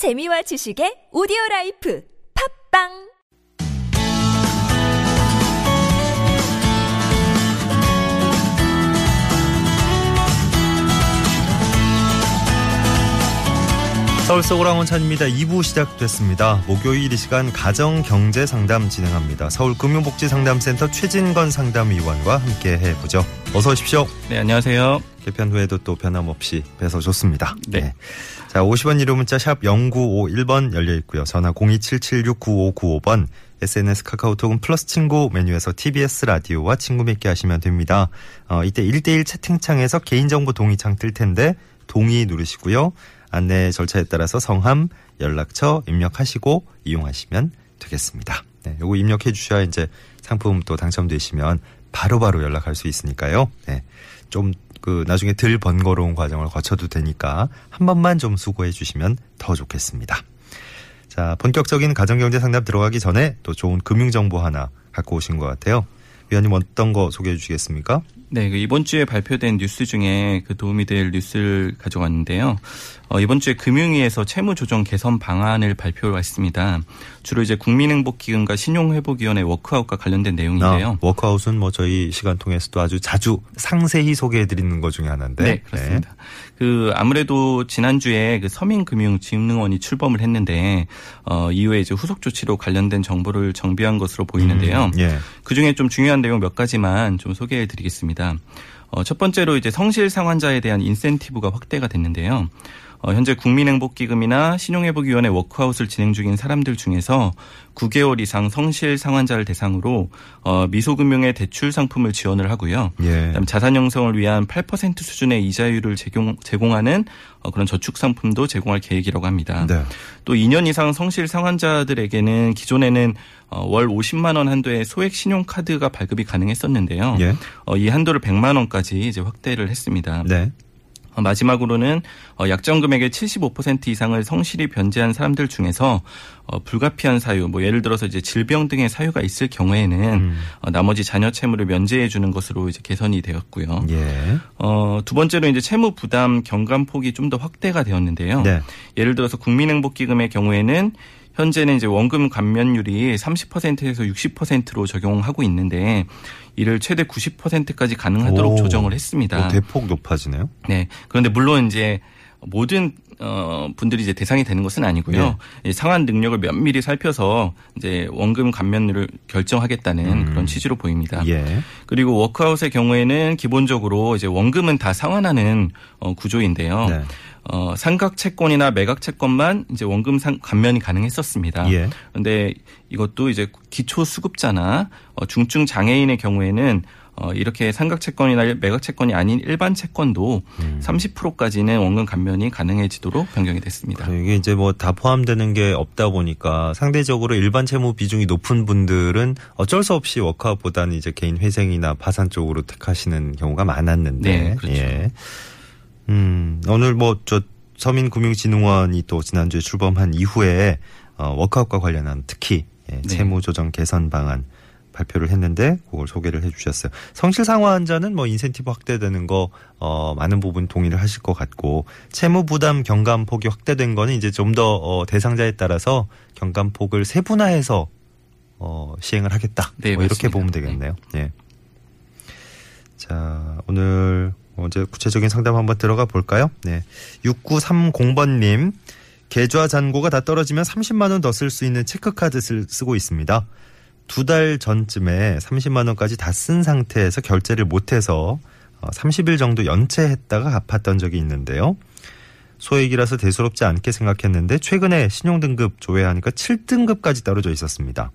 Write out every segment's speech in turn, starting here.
재미와 지식의 오디오 라이프 팟빵 서울 속 오랑원찬입니다. 2부 시작됐습니다. 목요일 이 시간 가정경제 상담 진행합니다. 서울 금융복지상담센터 최진건 상담위원과 함께 해보죠. 어서 오십시오. 네, 안녕하세요. 개편 후에도 또 변함없이 뵈서 좋습니다. 네. 자, 50원 유료 문자 샵 0951번 열려 있고요. 전화 027769595번, SNS 카카오톡은 플러스 친구 메뉴에서 TBS 라디오와 친구 맺게 하시면 됩니다. 어, 이때 1대1 채팅창에서 개인정보 동의창 뜰 텐데 동의 누르시고요. 안내 절차에 따라서 성함, 연락처 입력하시고 이용하시면 되겠습니다. 네, 요거 입력해 주셔야 이제 상품 또 당첨되시면 바로바로 연락할 수 있으니까요. 네. 좀 그 나중에 덜 번거로운 과정을 거쳐도 되니까 한 번만 좀 수고해 주시면 더 좋겠습니다. 자, 본격적인 가정경제 상담 들어가기 전에 또 좋은 금융정보 하나 갖고 오신 것 같아요. 위원님 어떤 거 소개해 주시겠습니까? 네, 그 이번 주에 발표된 뉴스 중에 그 도움이 될 뉴스를 가져왔는데요. 어, 이번 주에 금융위에서 채무조정 개선 방안을 발표했습니다. 주로 이제 국민행복기금과 신용회복위원회 워크아웃과 관련된 내용인데요. 아, 워크아웃은 뭐 저희 시간 통해서도 아주 자주 상세히 소개해 드리는 것 중에 하나인데. 네, 그렇습니다. 네. 그 아무래도 지난주에 그 서민금융진흥원이 출범을 했는데 어, 이후에 이제 후속 조치로 관련된 정보를 정비한 것으로 보이는데요. 음, 예. 그 중에 좀 중요한 내용 몇 가지만 좀 소개해 드리겠습니다. 어, 첫 번째로 이제 성실 상환자에 대한 인센티브가 확대가 됐는데요. 어, 현재 국민행복기금이나 신용회복위원회 워크아웃을 진행 중인 사람들 중에서 9개월 이상 성실 상환자를 대상으로 어, 미소금융의 대출 상품을 지원을 하고요. 예. 그다음 자산 형성을 위한 8% 수준의 이자율을 제공, 제공하는 어, 그런 저축 상품도 제공할 계획이라고 합니다. 네. 또 2년 이상 성실 상환자들에게는 기존에는 어, 월 50만 원 한도의 소액 신용카드가 발급이 가능했었는데요. 예. 어, 이 한도를 100만 원까지 이제 확대를 했습니다. 네. 어, 마지막으로는 어, 약정 금액의 75% 이상을 성실히 변제한 사람들 중에서 어, 불가피한 사유, 뭐 예를 들어서 이제 질병 등의 사유가 있을 경우에는 음. 나머지 자녀 채무를 면제해 주는 것으로 이제 개선이 되었고요. 예. 어, 두 번째로 이제 채무 부담 경감 폭이 좀 더 확대가 되었는데요. 네. 예를 들어서 국민행복기금의 경우에는 현재는 이제 원금 감면율이 30%에서 60%로 적용하고 있는데 이를 최대 90%까지 가능하도록 오, 조정을 했습니다. 대폭 높아지네요. 네. 그런데 물론 이제 모든 어 분들이 이제 대상이 되는 것은 아니고요. 네. 상환 능력을 면밀히 살펴서 이제 원금 감면율을 결정하겠다는 음. 그런 취지로 보입니다. 예. 그리고 워크아웃의 경우에는 기본적으로 이제 원금은 다 상환하는 어 구조인데요. 네. 어, 상각 채권이나 매각 채권만 이제 원금 상, 감면이 가능했었습니다. 예. 그런데 이것도 이제 기초 수급자나 어, 중증 장애인의 경우에는 어, 이렇게 상각 채권이나 매각 채권이 아닌 일반 채권도 음. 30%까지는 원금 감면이 가능해지도록 변경이 됐습니다. 이게 이제 뭐 다 포함되는 게 없다 보니까 상대적으로 일반 채무 비중이 높은 분들은 어쩔 수 없이 워크아웃보다는 이제 개인 회생이나 파산 쪽으로 택하시는 경우가 많았는데. 네, 그렇죠. 예. 음, 오늘 뭐저 서민금융진흥원이 또 지난주에 출범한 이후에 어, 워크아웃과 관련한 특히 예, 네. 채무조정 개선 방안 발표를 했는데 그걸 소개를 해 주셨어요. 성실 상환자는 뭐 인센티브 확대되는 거 어, 많은 부분 동의를 하실 것 같고 채무 부담 경감 폭이 확대된 거는 이제 좀 더 어, 대상자에 따라서 경감 폭을 세분화해서 어, 시행을 하겠다. 네, 뭐 이렇게 보면 되겠네요. 네. 예. 자, 오늘 이제 구체적인 상담 한번 들어가 볼까요? 네. 6930번님. 계좌 잔고가 다 떨어지면 30만 원 더 쓸 수 있는 체크카드 를 쓰고 있습니다. 두 달 전쯤에 30만 원까지 다 쓴 상태에서 결제를 못해서 30일 어, 정도 연체했다가 갚았던 적이 있는데요. 소액이라서 대수롭지 않게 생각했는데 최근에 신용등급 조회하니까 7등급까지 떨어져 있었습니다.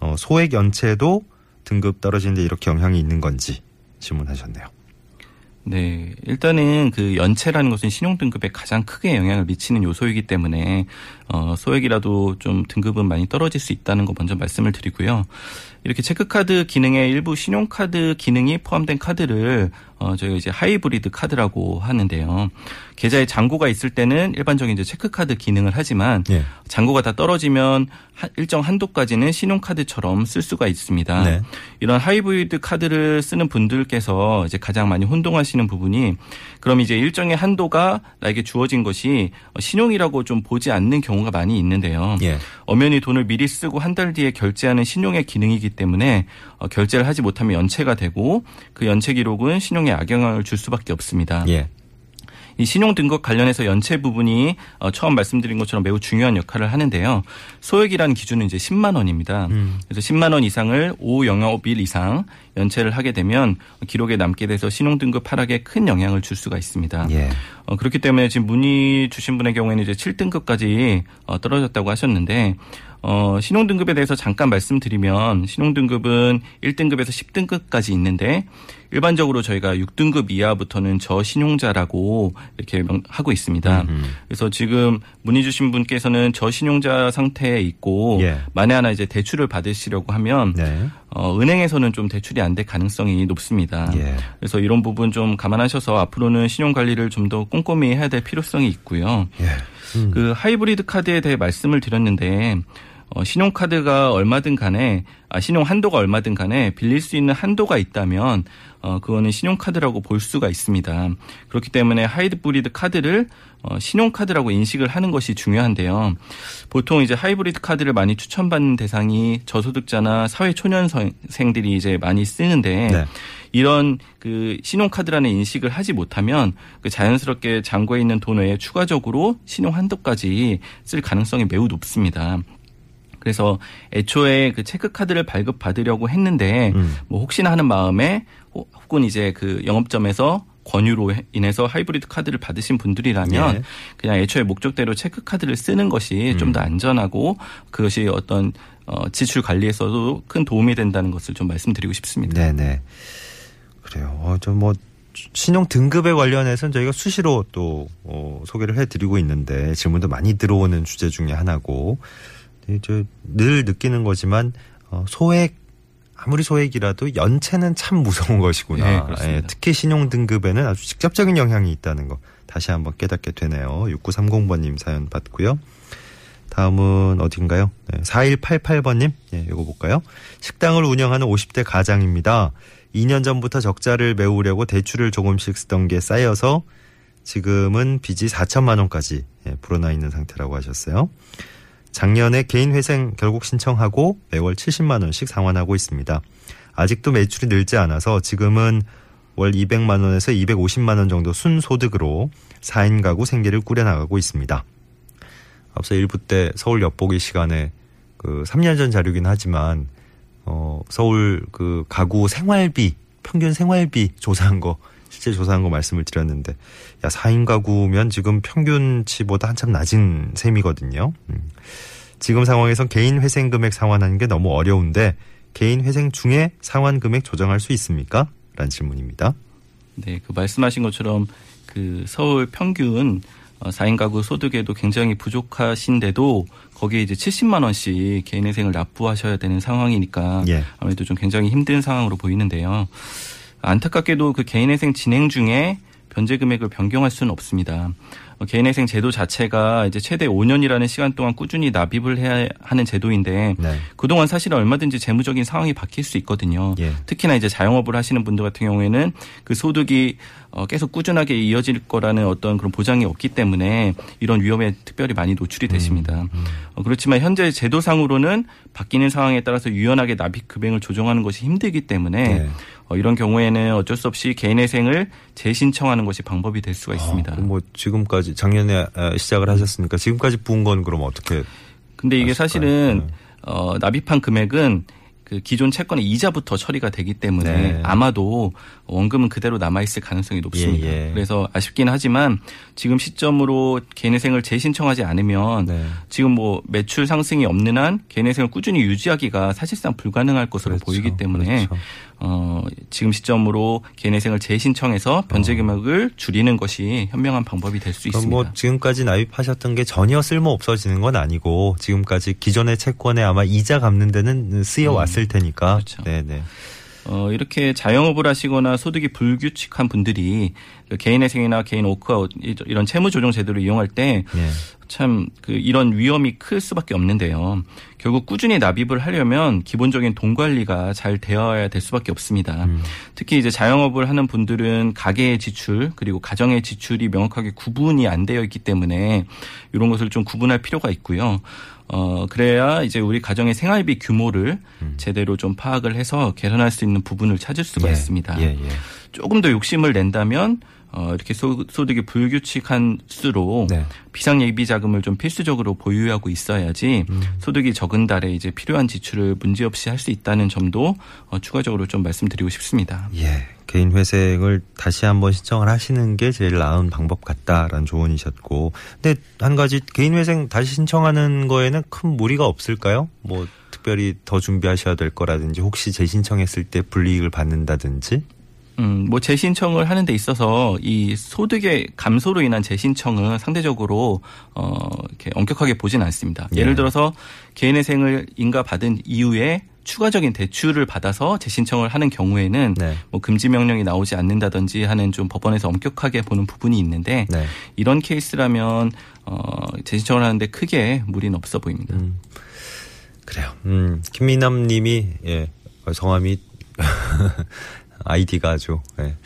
어, 소액 연체도 등급 떨어지는데 이렇게 영향이 있는 건지 질문하셨네요. 네. 일단은 그 연체라는 것은 신용등급에 가장 크게 영향을 미치는 요소이기 때문에, 어, 소액이라도 좀 등급은 많이 떨어질 수 있다는 거 먼저 말씀을 드리고요. 이렇게 체크카드 기능에 일부 신용카드 기능이 포함된 카드를 어 저희가 이제 하이브리드 카드라고 하는데요. 계좌에 잔고가 있을 때는 일반적인 이제 체크카드 기능을 하지만 네. 잔고가 다 떨어지면 일정 한도까지는 신용카드처럼 쓸 수가 있습니다. 네. 이런 하이브리드 카드를 쓰는 분들께서 이제 가장 많이 혼동하시 하시는 부분이 그럼 이제 일정의 한도가 나에게 주어진 것이 신용이라고 좀 보지 않는 경우가 많이 있는데요. 예. 엄연히 돈을 미리 쓰고 한 달 뒤에 결제하는 신용의 기능이기 때문에 어, 결제를 하지 못하면 연체가 되고 그 연체 기록은 신용에 악영향을 줄 수밖에 없습니다. 예. 이 신용 등급 관련해서 연체 부분이 어, 처음 말씀드린 것처럼 매우 중요한 역할을 하는데요. 소액이라는 기준은 이제 10만 원입니다. 음. 그래서 10만 원 이상을 5 영업일 이상 연체를 하게 되면 기록에 남게 돼서 신용 등급 하락에 큰 영향을 줄 수가 있습니다. 예. 어, 그렇기 때문에 지금 문의 주신 분의 경우에는 이제 7등급까지 어, 떨어졌다고 하셨는데 어, 신용등급에 대해서 잠깐 말씀드리면 신용등급은 1등급에서 10등급까지 있는데 일반적으로 저희가 6등급 이하부터는 저신용자라고 이렇게 하고 있습니다. 음흠. 그래서 지금 문의 주신 분께서는 저신용자 상태에 있고 예. 만에 하나 이제 대출을 받으시려고 하면 네. 어, 은행에서는 좀 대출이 안 될 가능성이 높습니다. 예. 그래서 이런 부분 좀 감안하셔서 앞으로는 신용 관리를 좀 더 꼼꼼히 해야 될 필요성이 있고요. 예. 음. 그 하이브리드 카드에 대해 말씀을 드렸는데 어, 신용카드가 얼마든 간에 아, 신용 한도가 얼마든 간에 빌릴 수 있는 한도가 있다면 어, 그거는 신용카드라고 볼 수가 있습니다. 그렇기 때문에 하이브리드 카드를 어, 신용카드라고 인식을 하는 것이 중요한데요. 보통 이제 하이브리드 카드를 많이 추천받는 대상이 저소득자나 사회초년생들이 이제 많이 쓰는데 네. 이런 그 신용카드라는 인식을 하지 못하면 그 자연스럽게 잔고에 있는 돈 외에 추가적으로 신용 한도까지 쓸 가능성이 매우 높습니다. 그래서 애초에 그 체크카드를 발급받으려고 했는데 음. 뭐 혹시나 하는 마음에 혹은 이제 그 영업점에서 권유로 인해서 하이브리드 카드를 받으신 분들이라면 예. 그냥 애초에 목적대로 체크 카드를 쓰는 것이 음. 좀더 안전하고 그것이 어떤 어 지출 관리에서도 큰 도움이 된다는 것을 좀 말씀드리고 싶습니다. 네네. 그래요. 어, 좀뭐 신용 등급에 관련해서는 저희가 수시로 또 어, 소개를 해드리고 있는데 질문도 많이 들어오는 주제 중에 하나고 늘 느끼는 거지만 어, 소액 아무리 소액이라도 연체는 참 무서운 것이구나. 네, 예, 특히 신용 등급에는 아주 직접적인 영향이 있다는 거 다시 한번 깨닫게 되네요. 6930번님 사연 받고요. 다음은 어딘가요? 네, 4188번님, 예, 이거 볼까요? 식당을 운영하는 50대 가장입니다. 2년 전부터 적자를 메우려고 대출을 조금씩 쓰던 게 쌓여서 지금은 빚이 4천만 원까지 예, 불어나 있는 상태라고 하셨어요. 작년에 개인 회생 결국 신청하고 매월 70만 원씩 상환하고 있습니다. 아직도 매출이 늘지 않아서 지금은 월 200만 원에서 250만 원 정도 순소득으로 4인 가구 생계를 꾸려나가고 있습니다. 앞서 일부 때 서울 엿보기 시간에 그 3년 전 자료긴 하지만 어 서울 그 가구 생활비 평균 생활비 조사한 거 실제 조사한 거 말씀을 드렸는데 야 4인 가구면 지금 평균치보다 한참 낮은 셈이거든요. 음. 지금 상황에선 개인 회생 금액 상환하는 게 너무 어려운데 개인 회생 중에 상환 금액 조정할 수 있습니까? 라는 질문입니다. 네, 그 말씀하신 것처럼 그 서울 평균 4인 어, 가구 소득에도 굉장히 부족하신데도 거기에 이제 70만 원씩 개인회생을 납부하셔야 되는 상황이니까 예. 아무래도 좀 굉장히 힘든 상황으로 보이는데요. 안타깝게도 그 개인회생 진행 중에 변제 금액을 변경할 수는 없습니다. 어, 개인회생 제도 자체가 이제 최대 5년이라는 시간 동안 꾸준히 납입을 해야 하는 제도인데 네. 그동안 사실 얼마든지 재무적인 상황이 바뀔 수 있거든요. 예. 특히나 이제 자영업을 하시는 분들 같은 경우에는 그 소득이 어, 계속 꾸준하게 이어질 거라는 어떤 그런 보장이 없기 때문에 이런 위험에 특별히 많이 노출이 음, 되십니다. 음, 음. 그렇지만 현재 제도상으로는 바뀌는 상황에 따라서 유연하게 납입 금액을 조정하는 것이 힘들기 때문에 네. 어, 이런 경우에는 어쩔 수 없이 개인회생을 재신청하는 것이 방법이 될 수가 있습니다. 아, 뭐 지금까지 작년에 아, 시작을 하셨으니까 지금까지 부은 건 그럼 어떻게? 근데 이게 하실까요? 사실은 네. 어, 납입한 금액은 그 기존 채권의 이자부터 처리가 되기 때문에 네. 아마도 원금은 그대로 남아 있을 가능성이 높습니다. 예, 예. 그래서 아쉽긴 하지만 지금 시점으로 개인회생을 재신청하지 않으면 네. 지금 뭐 매출 상승이 없는 한 개인회생을 꾸준히 유지하기가 사실상 불가능할 것으로 그렇죠. 보이기 때문에 그렇죠. 어, 지금 시점으로 개인회생을 재신청해서 변제 금액을 어. 줄이는 것이 현명한 방법이 될 수 있습니다. 뭐 지금까지 납입하셨던 게 전혀 쓸모 없어지는 건 아니고 지금까지 기존의 채권에 아마 이자 갚는 데는 쓰여 왔을 음, 테니까. 그렇죠. 네네. 어, 이렇게 자영업을 하시거나 소득이 불규칙한 분들이 그 개인회생이나 개인 오크아웃 이런 채무 조정 제도를 이용할 때 예. 참그 이런 위험이 클 수밖에 없는데요. 결국 꾸준히 납입을 하려면 기본적인 돈 관리가 잘 되어야 될 수밖에 없습니다. 음. 특히 이제 자영업을 하는 분들은 가계의 지출 그리고 가정의 지출이 명확하게 구분이 안 되어 있기 때문에 이런 것을 좀 구분할 필요가 있고요. 어 그래야 이제 우리 가정의 생활비 규모를 음. 제대로 좀 파악을 해서 개선할 수 있는 부분을 찾을 수가 예. 있습니다. 예, 예. 조금 더 욕심을 낸다면 어, 이렇게 소, 득이 불규칙한 수로 네. 비상 예비 자금을 좀 필수적으로 보유하고 있어야지 음. 소득이 적은 달에 이제 필요한 지출을 문제없이 할 수 있다는 점도 어, 추가적으로 좀 말씀드리고 싶습니다. 예. 개인 회생을 다시 한번 신청을 하시는 게 제일 나은 방법 같다라는 조언이셨고. 근데 한 가지 개인 회생 다시 신청하는 거에는 큰 무리가 없을까요? 뭐 특별히 더 준비하셔야 될 거라든지 혹시 재신청했을 때 불이익을 받는다든지? 음, 뭐 재신청을 하는 데 있어서 이 소득의 감소로 인한 재신청은 상대적으로 어 이렇게 엄격하게 보진 않습니다. 예. 를 들어서 개인회생을 인가받은 이후에 추가적인 대출을 받아서 재신청을 하는 경우에는 네. 뭐 금지 명령이 나오지 않는다든지 하는 좀 법원에서 엄격하게 보는 부분이 있는데 네. 이런 케이스라면 어 재신청을 하는데 크게 무리는 없어 보입니다. 음. 그래요. 음, 김미남 님이 예. 성함이 아이디가 아주 예.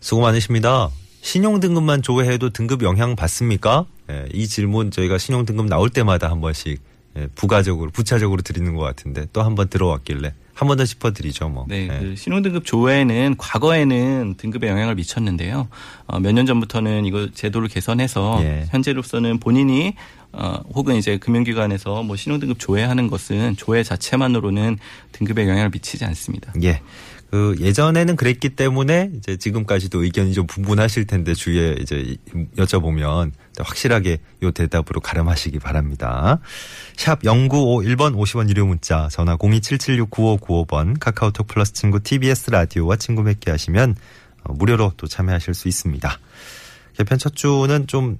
수고 많으십니다. 신용등급만 조회해도 등급 영향 받습니까? 예, 이 질문 저희가 신용등급 나올 때마다 한 번씩 예, 부가적으로 부차적으로 드리는 것 같은데 또 한 번 들어왔길래 한 번 더 짚어드리죠 뭐. 네, 예. 그 신용등급 조회는 과거에는 등급에 영향을 미쳤는데요. 어, 몇 년 전부터는 이거 제도를 개선해서 예. 현재로서는 본인이 어, 혹은 이제 금융기관에서 뭐 신용등급 조회하는 것은 조회 자체만으로는 등급에 영향을 미치지 않습니다. 예. 그 예전에는 그랬기 때문에 이제 지금까지도 의견이 좀 분분하실 텐데 주위에 이제 여쭤보면 확실하게 요 대답으로 가름하시기 바랍니다. 샵 0951번 50원 유료 문자 전화 027769595번 카카오톡 플러스 친구 TBS 라디오와 친구 맺기 하시면 어, 무료로 또 참여하실 수 있습니다. 개편 첫 주는 좀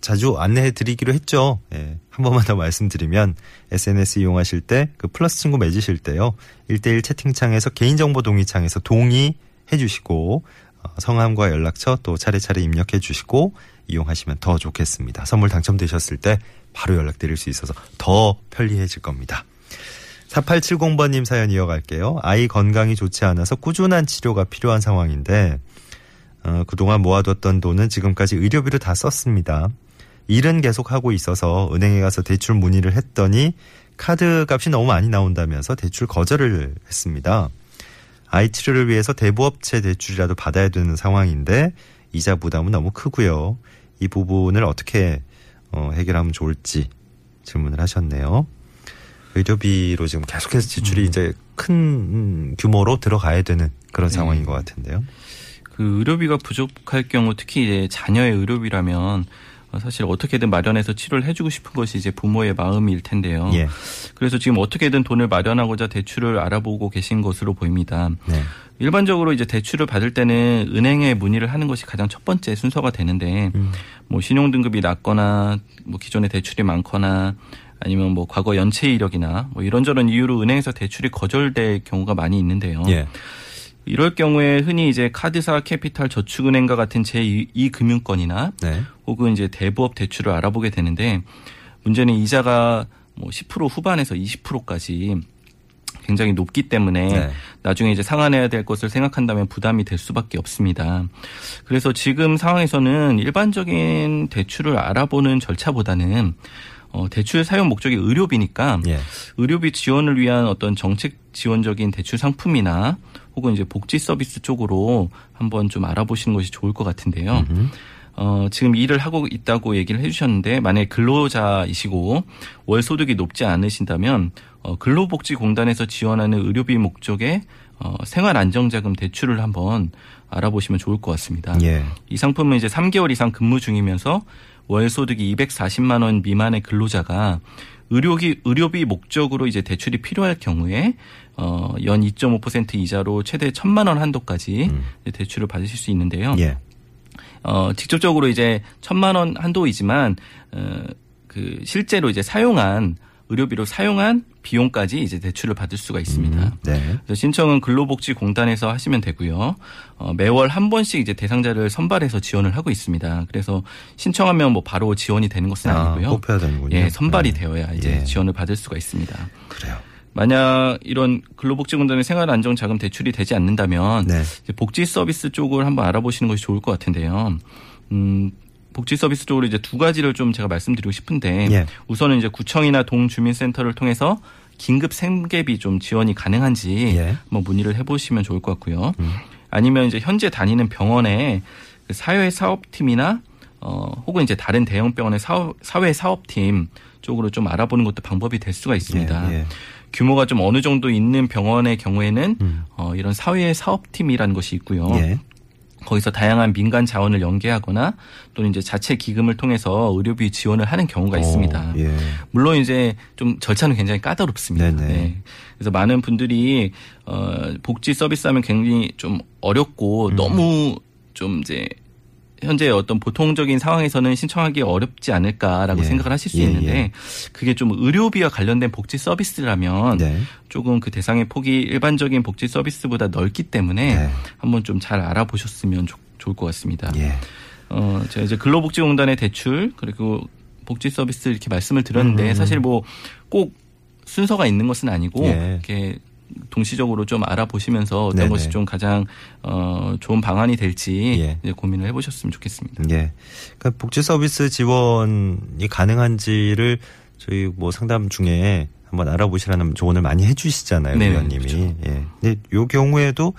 자주 안내해 드리기로 했죠. 예. 한 번만 더 말씀드리면 SNS 이용하실 때 그 플러스 친구 맺으실 때요. 1대1 채팅창에서 개인정보 동의창에서 동의해 주시고 어, 성함과 연락처 또 차례차례 입력해 주시고 이용하시면 더 좋겠습니다. 선물 당첨되셨을 때 바로 연락드릴 수 있어서 더 편리해질 겁니다. 4870번님 사연 이어갈게요. 아이 건강이 좋지 않아서 꾸준한 치료가 필요한 상황인데 어, 그동안 모아뒀던 돈은 지금까지 의료비로 다 썼습니다. 일은 계속 하고 있어서 은행에 가서 대출 문의를 했더니 카드 값이 너무 많이 나온다면서 대출 거절을 했습니다. 아이 치료를 위해서 대부업체 대출이라도 받아야 되는 상황인데 이자 부담은 너무 크고요. 이 부분을 어떻게 어, 해결하면 좋을지 질문을 하셨네요. 의료비로 지금 계속해서 지출이 음. 이제 큰 규모로 들어가야 되는 그런 네. 상황인 것 같은데요. 그 의료비가 부족할 경우 특히 이제 자녀의 의료비라면 사실 어떻게든 마련해서 치료를 해주고 싶은 것이 이제 부모의 마음일 텐데요. 예. 그래서 지금 어떻게든 돈을 마련하고자 대출을 알아보고 계신 것으로 보입니다. 네. 일반적으로 이제 대출을 받을 때는 은행에 문의를 하는 것이 가장 첫 번째 순서가 되는데 음. 뭐 신용 등급이 낮거나 뭐 기존에 대출이 많거나 아니면 뭐 과거 연체 이력이나 뭐 이런저런 이유로 은행에서 대출이 거절될 경우가 많이 있는데요. 예. 이럴 경우에 흔히 이제 카드사, 캐피탈, 저축은행과 같은 제2 금융권이나 네. 혹은 이제 대부업 대출을 알아보게 되는데 문제는 이자가 뭐 10% 후반에서 20%까지 굉장히 높기 때문에 네. 나중에 이제 상환해야 될 것을 생각한다면 부담이 될 수밖에 없습니다. 그래서 지금 상황에서는 일반적인 대출을 알아보는 절차보다는 어, 대출 사용 목적이 의료비니까 예. 의료비 지원을 위한 어떤 정책 지원적인 대출 상품이나 혹은 이제 복지 서비스 쪽으로 한번 좀 알아보시는 것이 좋을 것 같은데요. 어, 지금 일을 하고 있다고 얘기를 해주셨는데 만약에 근로자이시고 월 소득이 높지 않으신다면 어, 근로복지공단에서 지원하는 의료비 목적의 어, 생활안정자금 대출을 한번 알아보시면 좋을 것 같습니다. 예. 이 상품은 이제 3개월 이상 근무 중이면서 월 소득이 240만 원 미만의 근로자가 의료비 의료비 목적으로 이제 대출이 필요할 경우에 어, 연 2.5% 이자로 최대 1천만 원 한도까지 음. 대출을 받으실 수 있는데요. 예. 어, 직접적으로 이제 1천만 원 한도이지만 어, 그 실제로 이제 사용한 의료비로 사용한 비용까지 이제 대출을 받을 수가 있습니다. 음, 네. 그래서 신청은 근로복지공단에서 하시면 되고요. 어, 매월 한 번씩 이제 대상자를 선발해서 지원을 하고 있습니다. 그래서 신청하면 뭐 바로 지원이 되는 것은 아, 아니고요. 뽑혀야 되는군요. 예, 선발이 네. 되어야 이제 예. 지원을 받을 수가 있습니다. 그래요. 만약 이런 근로복지공단의 생활안정자금 대출이 되지 않는다면 네. 복지 서비스 쪽을 한번 알아보시는 것이 좋을 것 같은데요. 음, 복지 서비스 쪽으로 이제 두 가지를 좀 제가 말씀드리고 싶은데 예. 우선은 이제 구청이나 동주민센터를 통해서 긴급 생계비 좀 지원이 가능한지 예. 한번 문의를 해보시면 좋을 것 같고요. 음. 아니면 이제 현재 다니는 병원에 그 사회 사업팀이나 어 혹은 이제 다른 대형 병원의 사업, 사회 사업팀 쪽으로 좀 알아보는 것도 방법이 될 수가 있습니다. 예, 예. 규모가 좀 어느 정도 있는 병원의 경우에는 음. 어, 이런 사회 사업팀이라는 것이 있고요. 예. 거기서 다양한 민간 자원을 연계하거나 또는 이제 자체 기금을 통해서 의료비 지원을 하는 경우가 오, 있습니다. 예. 물론 이제 좀 절차는 굉장히 까다롭습니다. 네. 그래서 많은 분들이 어 복지 서비스 하면 굉장히 좀 어렵고 음. 너무 좀 이제 현재 어떤 보통적인 상황에서는 신청하기 어렵지 않을까라고 예. 생각을 하실 수 예, 있는데 예. 그게 좀 의료비와 관련된 복지 서비스라면 네. 조금 그 대상의 폭이 일반적인 복지 서비스보다 넓기 때문에 네. 한번 좀 잘 알아보셨으면 좋, 좋을 것 같습니다. 예. 어, 제가 이제 근로복지공단의 대출 그리고 복지 서비스 이렇게 말씀을 드렸는데 음. 사실 뭐 꼭 순서가 있는 것은 아니고 예. 이렇게 동시적으로 좀 알아보시면서 어떤 네네. 것이 좀 가장 어 좋은 방안이 될지 예. 이제 고민을 해보셨으면 좋겠습니다. 예. 그러니까 복지 서비스 지원이 가능한지를 저희 뭐 상담 중에 한번 알아보시라는 조언을 많이 해주시잖아요, 네, 위원님이. 그렇죠. 예. 근데 요 경우에도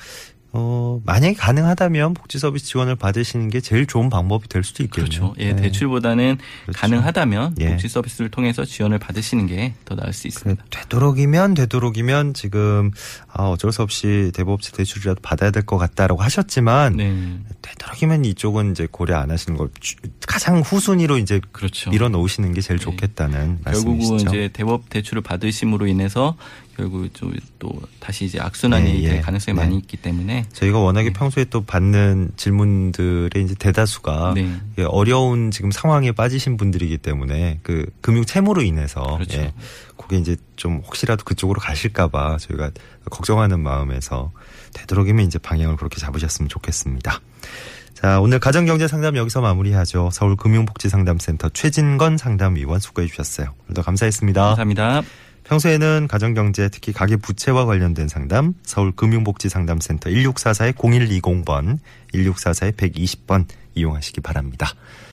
어, 만약에 가능하다면 복지 서비스 지원을 받으시는 게 제일 좋은 방법이 될 수도 있겠네요. 그렇죠. 예, 네. 대출보다는 그렇죠. 가능하다면 예. 복지 서비스를 통해서 지원을 받으시는 게 더 나을 수 있습니다. 되도록이면 되도록이면 지금 아, 어쩔 수 없이 대법치 대출이라도 받아야 될 것 같다라고 하셨지만 네. 되도록이면 이쪽은 이제 고려 안 하시는 걸 가장 후순위로 이제 그렇죠. 밀어 놓으시는 게 제일 네. 좋겠다는 말씀이시죠. 결국은 이제 대법 대출을 받으심으로 인해서 결국 또 다시 이제 악순환이 예, 예. 될 가능성이 네. 많이 있기 때문에 저희가 워낙에 네. 평소에 또 받는 질문들의 이제 대다수가 네. 어려운 지금 상황에 빠지신 분들이기 때문에 그 금융 채무로 인해서 그렇죠. 예. 그게 이제 좀 혹시라도 그쪽으로 가실까봐 저희가 걱정하는 마음에서 되도록이면 이제 방향을 그렇게 잡으셨으면 좋겠습니다. 자, 오늘 가정경제 상담 여기서 마무리하죠. 서울금융복지상담센터 최진건 상담위원 수고해 주셨어요. 오늘도 감사했습니다. 감사합니다. 평소에는 가정경제 특히 가계 부채와 관련된 상담 서울금융복지상담센터 1644-0120번 1644-120번 이용하시기 바랍니다.